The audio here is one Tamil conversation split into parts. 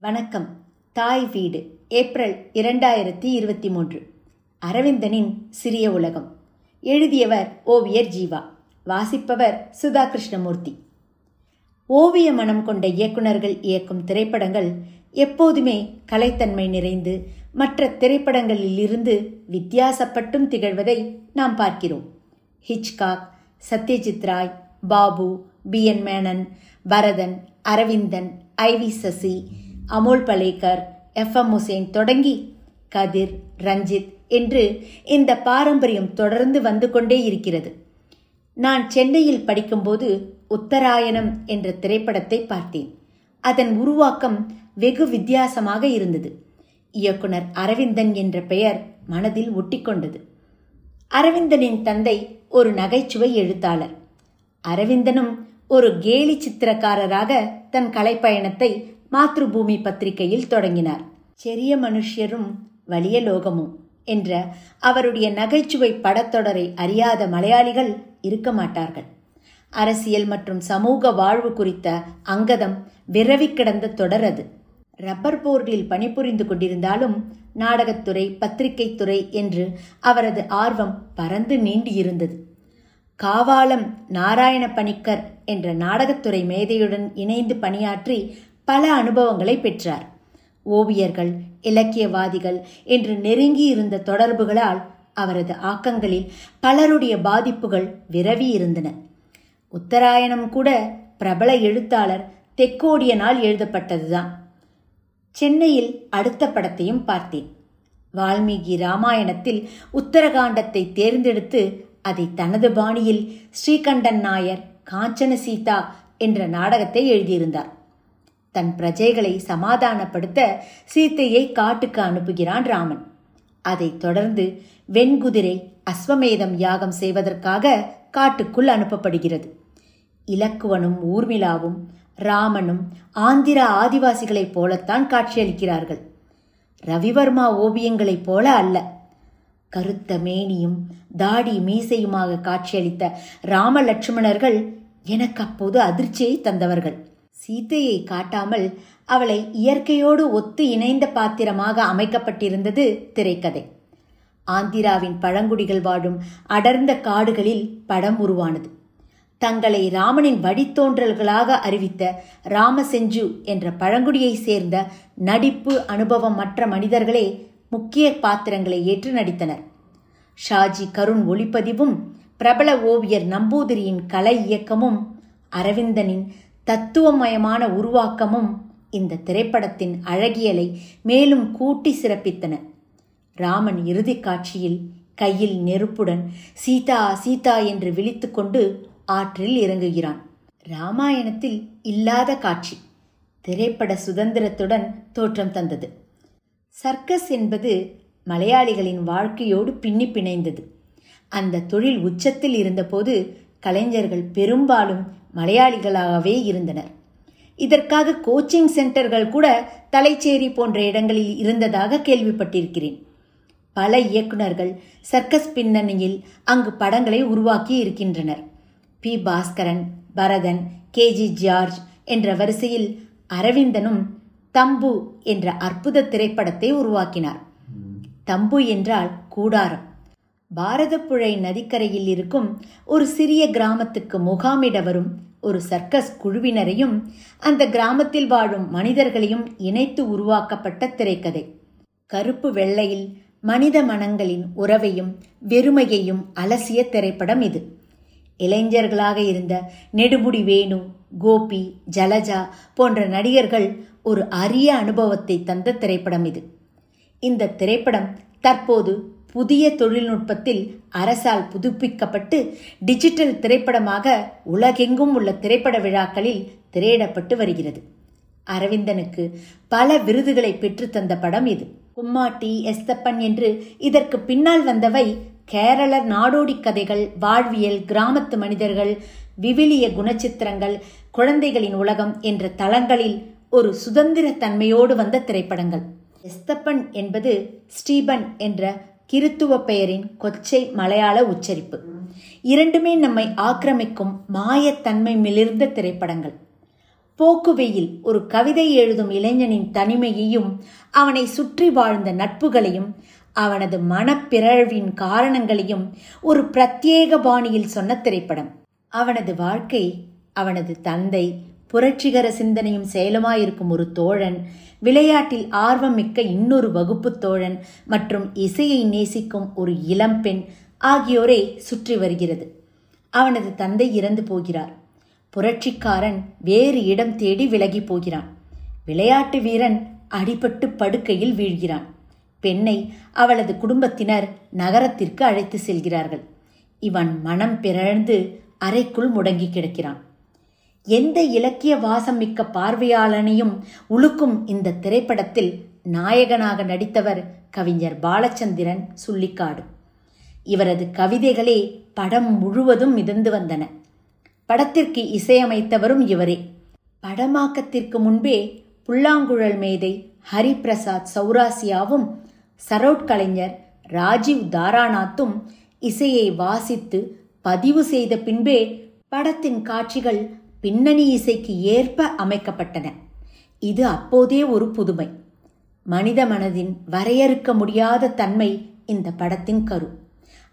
வணக்கம். தாய் வீடு ஏப்ரல் இரண்டாயிரத்தி இருபத்தி மூன்று. அரவிந்தனின் சிறிய உலகம். எழுதியவர் ஓவியர் ஜீவா. வாசிப்பவர் சுதா கிருஷ்ணமூர்த்தி. ஓவிய மனம் கொண்ட இயக்குனர்கள் இயக்கும் திரைப்படங்கள் எப்போதுமே கலைத்தன்மை நிறைந்து மற்ற திரைப்படங்களில் இருந்து வித்தியாசப்பட்டும் திகழ்வதை நாம் பார்க்கிறோம். Hitchcock Satyajit Ray Bapu P N Menon Bharathan Aravindan I V Sasi Amol Palekar F M Hussain தொடங்கி கதிர் ரஞ்சித் என்று இந்த பாரம்பரியம் தொடர்ந்து வந்து கொண்டே இருக்கிறது. நான் சென்னையில் படிக்கும்போது உத்தராயணம் என்ற திரைப்படத்தை பார்த்தேன். அதன் உருவாக்கம் வெகு வித்தியாசமாக இருந்தது. இயக்குனர் அரவிந்தன் என்ற பெயர் மனதில் ஒட்டிக்கொண்டது அரவிந்தனின் தந்தை ஒரு நகைச்சுவை எழுத்தாளர். அரவிந்தனும் ஒரு கேலி சித்திரக்காரராக தன் கலைப்பயணத்தை மாத்ருபூமி பத்திரிகையில் தொடங்கினார். செரிய மனுஷ்யரும் வலிய லோகமும் என்ற அவருடைய நகைச்சுவை படத்தொடரை அறியாத மலையாளிகள் இருக்க மாட்டார்கள். அரசியல் மற்றும் சமூக வாழ்வு குறித்த அங்கதம் விரவி கிடந்த தொடர் அது. ரப்பர் போர்டில் பணிபுரிந்து கொண்டிருந்தாலும் நாடகத்துறை பத்திரிகைத்துறை என்று அவரது ஆர்வம் பறந்து நீண்டியிருந்தது. காவாலம் நாராயண பணிக்கர் என்ற நாடகத்துறை மேதையுடன் இணைந்து பணியாற்றி பல அனுபவங்களை பெற்றார். ஓவியர்கள் இலக்கியவாதிகள் என்று நெருங்கி இருந்த தொடர்புகளால் அவரது ஆக்கங்களில் பலருடைய பாதிப்புகள் விரவி இருந்தன உத்தராயணம் கூட பிரபல எழுத்தாளர் தெக்கோடியனால் எழுதப்பட்டதுதான். சென்னையில் அடுத்த படத்தையும் பார்த்தேன். வால்மீகி ராமாயணத்தில் உத்தரகாண்டத்தை தேர்ந்தெடுத்து அதை தனது பாணியில் ஸ்ரீகண்டன் நாயர் காஞ்சன சீதா என்ற நாடகத்தை எழுதியிருந்தார். தன் பிரஜைகளை சமாதானப்படுத்த சீத்தையை காட்டுக்கு அனுப்புகிறான் ராமன். அதைத் தொடர்ந்து வெண்குதிரை அஸ்வமேதம் யாகம் செய்வதற்காக காட்டுக்குள் அனுப்பப்படுகிறது. இலக்குவனும் ஊர்மிளாவும் ராமனும் ஆந்திர ஆதிவாசிகளைப் போலத்தான் காட்சியளிக்கிறார்கள். ரவிவர்மா ஓவியங்களைப் போல அல்ல. கருத்த மேனியும் தாடி மீசையுமாக காட்சியளித்த ராம லட்சுமணர்கள் எனக்கு அப்போது அதிர்ச்சியை தந்தவர்கள். சீத்தையை காட்டாமல் அவளை இயற்கையோடு ஒத்து இணைந்த பாத்திரமாக அமைக்கப்பட்டிருந்தது திரைக்கதை. ஆந்திராவின் பழங்குடிகள் வாழும் அடர்ந்த காடுகளில் படம் உருவானது. தங்களை ராமனின் வழித்தோன்றல்களாக அறிவித்த ராமசெஞ்சு என்ற பழங்குடியை சேர்ந்த நடிப்பு அனுபவம் மற்ற மனிதர்களே முக்கிய பாத்திரங்களை ஏற்று நடித்தனர். ஷாஜி கருண் ஒளிப்பதிவும் பிரபல ஓவியர் நம்பூதிரியின் கலை இயக்கமும் அரவிந்தனின் தத்துவமயமான உருவாக்கமும் இந்த திரைப்படத்தின் அழகியலை மேலும் கூட்டி சிறப்பித்தன. ராமன் இறுதி காட்சியில் கையில் நெருப்புடன் சீதா சீதா என்று விழித்துக்கொண்டு ஆற்றில் இறங்குகிறான். ராமாயணத்தில் இல்லாத காட்சி திரைப்பட சுதந்திரத்துடன் தோற்றம் தந்தது. சர்க்கஸ் என்பது மலையாளிகளின் வாழ்க்கையோடு பின்னி பிணைந்தது. அந்த தொழில் உச்சத்தில் இருந்தபோது கலைஞர்கள் பெரும்பாலும் மலையாளிகளாகவே இருந்தனர். இதற்காக கோச்சிங் சென்டர்கள் கூட தலைச்சேரி போன்ற இடங்களில் இருந்ததாக கேள்விப்பட்டிருக்கிறேன். பல இயக்குநர்கள் சர்க்கஸ் பின்னணியில் அங்கு படங்களை உருவாக்கி இருக்கின்றனர். P Bhaskaran Bharathan K. G. George என்ற வரிசையில் அரவிந்தனும் தம்பு என்ற அற்புத திரைப்படத்தை உருவாக்கினார். தம்பு என்றால் கூடாரம். பாரதப்புழை நதிக்கரையில் இருக்கும் ஒரு சிறிய கிராமத்துக்கு முகாமிட வரும் ஒரு சர்க்கஸ் குழுவினரையும் அந்த கிராமத்தில் வாழும் மனிதர்களையும் இணைத்து உருவாக்கப்பட்ட திரைக்கதை. கருப்பு வெள்ளையில் மனித மனங்களின் உறவையும் வெறுமையையும் அலசிய திரைப்படம் இது. இளைஞர்களாக இருந்த நெடுமுடி வேணு கோபி ஜலஜா போன்ற நடிகர்கள் ஒரு அரிய அனுபவத்தை தந்த திரைப்படம் இது. இந்த திரைப்படம் தற்போது புதிய தொழில்நுட்பத்தில் அரசால் புதுப்பிக்கப்பட்டு டிஜிட்டல் திரைப்படமாக உலகெங்கும் உள்ள திரைப்பட விழாக்களில் திரையிடப்பட்டு வருகிறது. அரவிந்தனுக்கு பல விருதுகளை பெற்றுத்தந்த படம் இது. கும்மாட்டி எஸ்தப்பன் என்று இதற்கு பின்னால் வந்தவை கேரள நாடோடி கதைகள் வாழ்வியல் கிராமத்து மனிதர்கள் விவிலிய குணச்சித்திரங்கள் குழந்தைகளின் உலகம் என்ற தளங்களில் ஒரு சுதந்திர தன்மையோடு வந்த திரைப்படங்கள். எஸ்தப்பன் என்பது ஸ்டீபன் என்ற கிறித்துவ பெயரின் கொச்சை மலையாள உச்சரிப்பு. இரண்டுமே நம்மை ஆக்கிரமிக்கும் மாயத்தன்மை மிளிர்ந்த திரைப்படங்கள். போக்குவெயில் ஒரு கவிதை எழுதும் இளைஞனின் தனிமையையும் அவனை சுற்றி வாழ்ந்த நட்புகளையும் அவனது மனப்பிறழ்வின் காரணங்களையும் ஒரு பிரத்யேக பாணியில் சொன்ன திரைப்படம். அவனது வாழ்க்கை அவனது தந்தை புரட்சிகர சிந்தனையும் செயலுமாயிருக்கும் ஒரு தோழன் விளையாட்டில் ஆர்வமிக்க இன்னொரு வகுப்பு தோழன் மற்றும் இசையை நேசிக்கும் ஒரு இளம்பெண் ஆகியோரை சுற்றி வருகிறது. அவனது தந்தை இறந்து போகிறார். புரட்சிக்காரன் வேறு இடம் தேடி விலகி போகிறான். விளையாட்டு வீரன் அடிபட்டு படுக்கையில் வீழ்கிறான். பெண்ணை அவளது குடும்பத்தினர் நகரத்திற்கு அழைத்து செல்கிறார்கள். இவன் மனம் பிறழ்ந்து அறைக்குள் முடங்கி கிடக்கிறான். எந்த இலக்கிய வாசம் மிக்க பார்வையாளனையும் உழுக்கும் இந்த திரைப்படத்தில் நாயகனாக நடித்தவர் கவிஞர் பாலச்சந்திரன் சுள்ளிக்காடு. இவரது கவிதைகளே படம் முழுவதும் மிதந்து வந்தன. படத்திற்கு இசையமைத்தவரும் இவரே. படமாக்கத்திற்கு முன்பே புல்லாங்குழல் மேதை ஹரிபிரசாத் சௌராசியாவும் சரோட் கலைஞர் ராஜீவ் தாராநாத்தும் இசையை வாசித்து பதிவு செய்த பின்பே படத்தின் காட்சிகள் பின்னணி இசைக்கு ஏற்ப அமைக்கப்பட்டன. இது அப்போதே ஒரு புதுமை. மனித மனதின் வரையறுக்க முடியாத தன்மை இந்த படத்தின் கரு.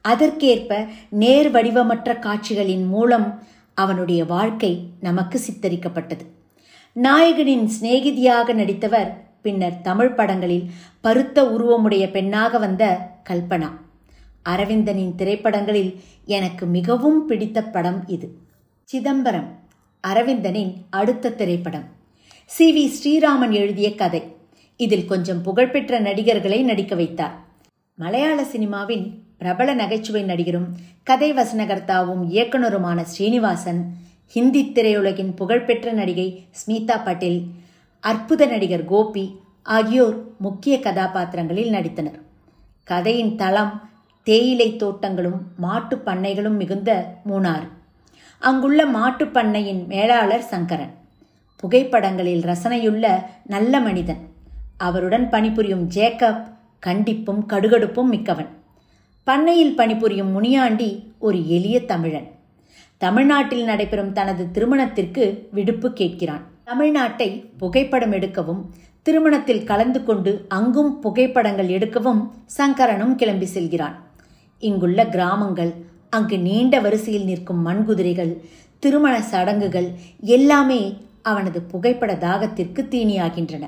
அதற்கேற்ப நேர் வடிவமற்ற காட்சிகளின் மூலம் அவனுடைய வாழ்க்கை நமக்கு சித்தரிக்கப்பட்டது. நாயகனின் சிநேகிதியாக நடித்தவர் பின்னர் தமிழ் படங்களில் பருத்த உருவமுடைய பெண்ணாக வந்த கல்பனா. அரவிந்தனின் திரைப்படங்களில் எனக்கு மிகவும் பிடித்த படம் இது. சிதம்பரம். அரவிந்தனின் அடுத்த திரைப்படம். சி. வி. ஸ்ரீராமன் எழுதிய கதை. இதில் கொஞ்சம் புகழ்பெற்ற நடிகர்களை நடிக்க வைத்தார். மலையாள சினிமாவின் பிரபல நகைச்சுவை நடிகரும் கதை வசனகர்த்தாவும் இயக்குனருமான ஸ்ரீனிவாசன் ஹிந்தி திரையுலகின் புகழ்பெற்ற நடிகை ஸ்மிதா பட்டேல் அற்புத நடிகர் கோபி ஆகியோர் முக்கிய கதாபாத்திரங்களில் நடித்தனர். கதையின் தளம் தேயிலை தோட்டங்களும் மாட்டு பண்ணைகளும் மிகுந்த மூணாறு அங்குள்ள மாட்டுப் பண்ணையின் மேலாளர் சங்கரன். புகைப்படங்களில் ரசனையுள்ள நல்ல மனிதன். அவருடன் பணிபுரியும் ஜேக்கப் கண்டிப்பும் கடுகடுப்பும் மிக்கவன். பண்ணையில் பணிபுரியும் முனியாண்டி ஒரு எளிய தமிழன். தமிழ்நாட்டில் நடைபெறும் தனது திருமணத்திற்கு விடுப்பு கேட்கிறான். தமிழ்நாட்டை புகைப்படம் எடுக்கவும் திருமணத்தில் கலந்து கொண்டு அங்கும் புகைப்படங்கள் எடுக்கவும் சங்கரனும் கிளம்பி செல்கிறான். இங்குள்ள கிராமங்கள் அங்கு நீண்ட வரிசையில் நிற்கும் மண்குதிரைகள் திருமண சடங்குகள் எல்லாமே அவனது புகைப்பட தாகத்திற்கு தீனியாகின்றன.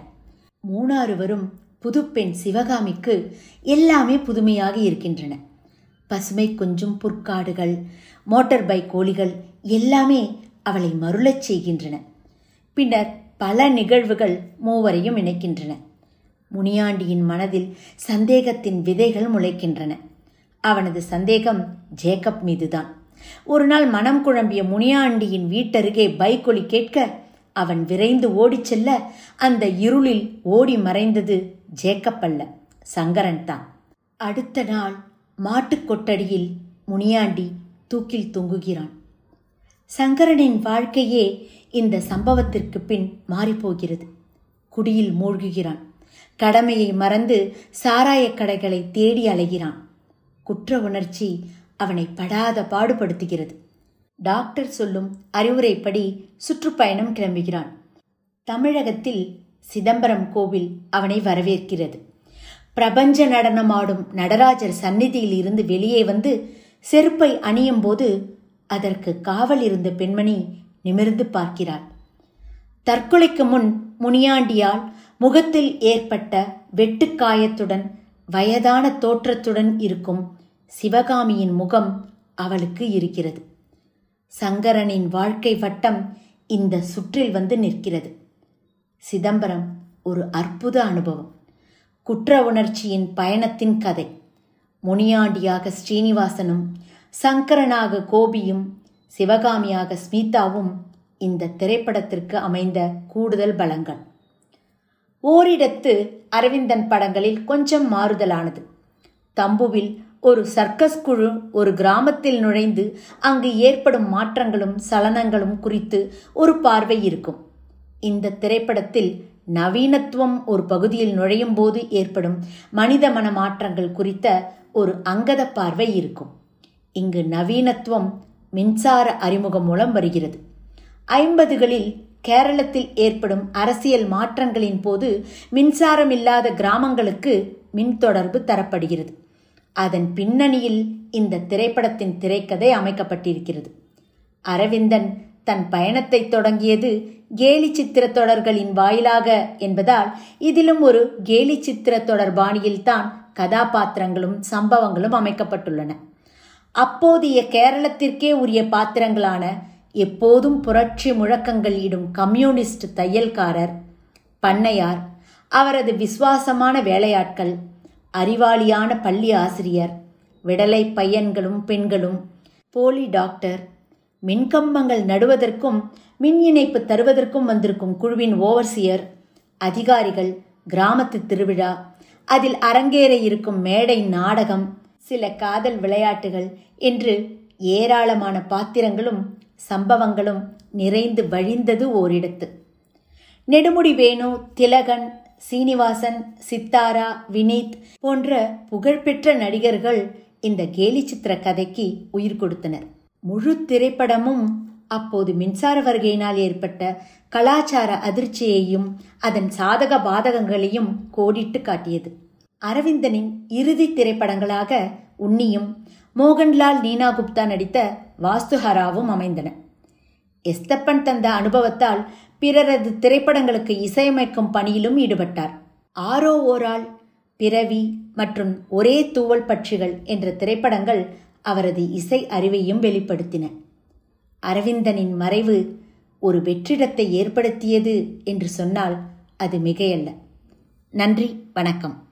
மூணாறு வரும் புதுப்பெண் சிவகாமிக்கு எல்லாமே புதுமையாக இருக்கின்றன. பசுமை கொஞ்சம் புற்காடுகள் மோட்டார் பைக் கோழிகள் எல்லாமே அவளை மருளச் செய்கின்றன. பின்னர் பல நிகழ்வுகள் மூவரையும் இணைக்கின்றன. முனியாண்டியின் மனதில் சந்தேகத்தின் விதைகள் முளைக்கின்றன. அவனது சந்தேகம் ஜேக்கப் மீதுதான். ஒரு நாள் மனம் குழம்பிய முனியாண்டியின் வீட்டருகே பைக்கொலி கேட்க அவன் விரைந்து ஓடிச் செல்ல அந்த இருளில் ஓடி மறைந்தது ஜேக்கப் அல்ல சங்கரன் தான். அடுத்த நாள் மாட்டுக் கொட்டடியில் முனியாண்டி தூக்கில் தொங்குகிறான். சங்கரனின் வாழ்க்கையே இந்த சம்பவத்திற்கு பின் மாறிப்போகிறது. குடியில் மூழ்குகிறான். கடமையை மறந்து சாராயக் கடைகளை தேடி அலைகிறான். குற்ற உணர்ச்சி அவனை படாத பாடுபடுத்துகிறது. டாக்டர் சொல்லும் அறிவுரைப்படி சுற்றுப்பயணம் கிளம்புகிறான். தமிழகத்தில் சிதம்பரம் கோவில் அவனை வரவேற்கிறது. பிரபஞ்ச நடனமாடும் நடராஜர் சந்நிதியில் இருந்து வெளியே வந்து செருப்பை அணியும் போது அதற்கு காவல் இருந்த பெண்மணி நிமிர்ந்து பார்க்கிறாள். தற்கொலைக்கு முன் முனியாண்டியால் முகத்தில் ஏற்பட்ட வெட்டுக்காயத்துடன் வயதான தோற்றத்துடன் இருக்கும் சிவகாமியின் முகம் அவளுக்கு இருக்கிறது. சங்கரனின் வாழ்க்கை வட்டம் இந்த சுற்றில் வந்து நிற்கிறது. சிதம்பரம் ஒரு அற்புத அனுபவம். குற்ற உணர்ச்சியின் பயணத்தின் கதை. முனியாண்டியாக ஸ்ரீனிவாசனும் சங்கரனாக கோபியும் சிவகாமியாக ஸ்மிதாவும் இந்த திரைப்படத்திற்கு அமைந்த கூடுதல் பலங்கள். ஓரிடத்து அரவிந்தன் படங்களில் கொஞ்சம் மாறுதலானது. தம்புவில் ஒரு சர்க்கஸ் குழு ஒரு கிராமத்தில் நுழைந்து அங்கு ஏற்படும் மாற்றங்களும் சலனங்களும் குறித்து ஒரு பார்வை இருக்கும். இந்த திரைப்படத்தில் நவீனத்துவம் ஒரு பகுதியில் நுழையும் போது ஏற்படும் மனித மன மாற்றங்கள் குறித்த ஒரு அங்கத பார்வை இருக்கும். இங்கு நவீனத்துவம் மின்சார அறிமுகம் மூலம் வருகிறது. ஐம்பதுகளில் கேரளத்தில் ஏற்படும் அரசியல் மாற்றங்களின் போது மின்சாரம் இல்லாத கிராமங்களுக்கு மின் தொடர்பு தரப்படுகிறது. அதன் பின்னணியில் இந்த திரைப்படத்தின் திரைக்கதை அமைக்கப்பட்டிருக்கிறது. அரவிந்தன் தன் பயணத்தை தொடங்கியது கேலி சித்திர தொடர்களின் வாயிலாக என்பதால் இதிலும் ஒரு கேலி சித்திர தொடர் பாணியில்தான் கதாபாத்திரங்களும் சம்பவங்களும் அமைக்கப்பட்டுள்ளன. அப்போதைய கேரளத்திற்கே உரிய பாத்திரங்களான எப்போதும் புரட்சி முழக்கங்கள் இடும் கம்யூனிஸ்ட் தையல்காரர் பண்ணையார் அவரது விசுவாசமான வேலையாட்கள் அறிவாளியான பள்ளி ஆசிரியர் விடலை பையன்களும் பெண்களும் போலி டாக்டர் மின்கம்பங்கள் நடுவதற்கும் மின் இணைப்பு தருவதற்கும் வந்திருக்கும் குழுவின் ஓவர்சியர் அதிகாரிகள் கிராமத்து திருவிழா அதில் அரங்கேற இருக்கும் மேடை நாடகம் சில காதல் விளையாட்டுகள் என்று ஏராளமான பாத்திரங்களும் சம்பவங்களும் நிறைந்து வழிந்தது ஓரிடத்து. நெடுமுடி வேணு திலகன் சீனிவாசன் சித்தாரா வினீத் போன்ற புகழ்பெற்ற நடிகர்கள் இந்த கேலி சித்திர கதைக்கு உயிர் கொடுத்தனர். முழு திரைப்படமும் அப்போது மின்சார வருகையினால் ஏற்பட்ட கலாச்சார அதிர்ச்சியையும் அதன் சாதக பாதகங்களையும் கோடிட்டு காட்டியது. அரவிந்தனின் இறுதி திரைப்படங்களாக உன்னியும் மோகன்லால் நீனா குப்தா நடித்த வாஸ்துஹராவும் அமைந்தன. எஸ்தப்பன் தந்த அனுபவத்தால் பிறரது திரைப்படங்களுக்கு இசையமைக்கும் பணியிலும் ஈடுபட்டார். ஆரோ ஓரால் பிறவி மற்றும் ஒரே தூவல் பட்சிகள் என்ற திரைப்படங்கள் அவரது இசை அறிவையும் வெளிப்படுத்தின. அரவிந்தனின் மறைவு ஒரு வெற்றிடத்தை ஏற்படுத்தியது என்று சொன்னால் அது மிகையல்ல. நன்றி வணக்கம்.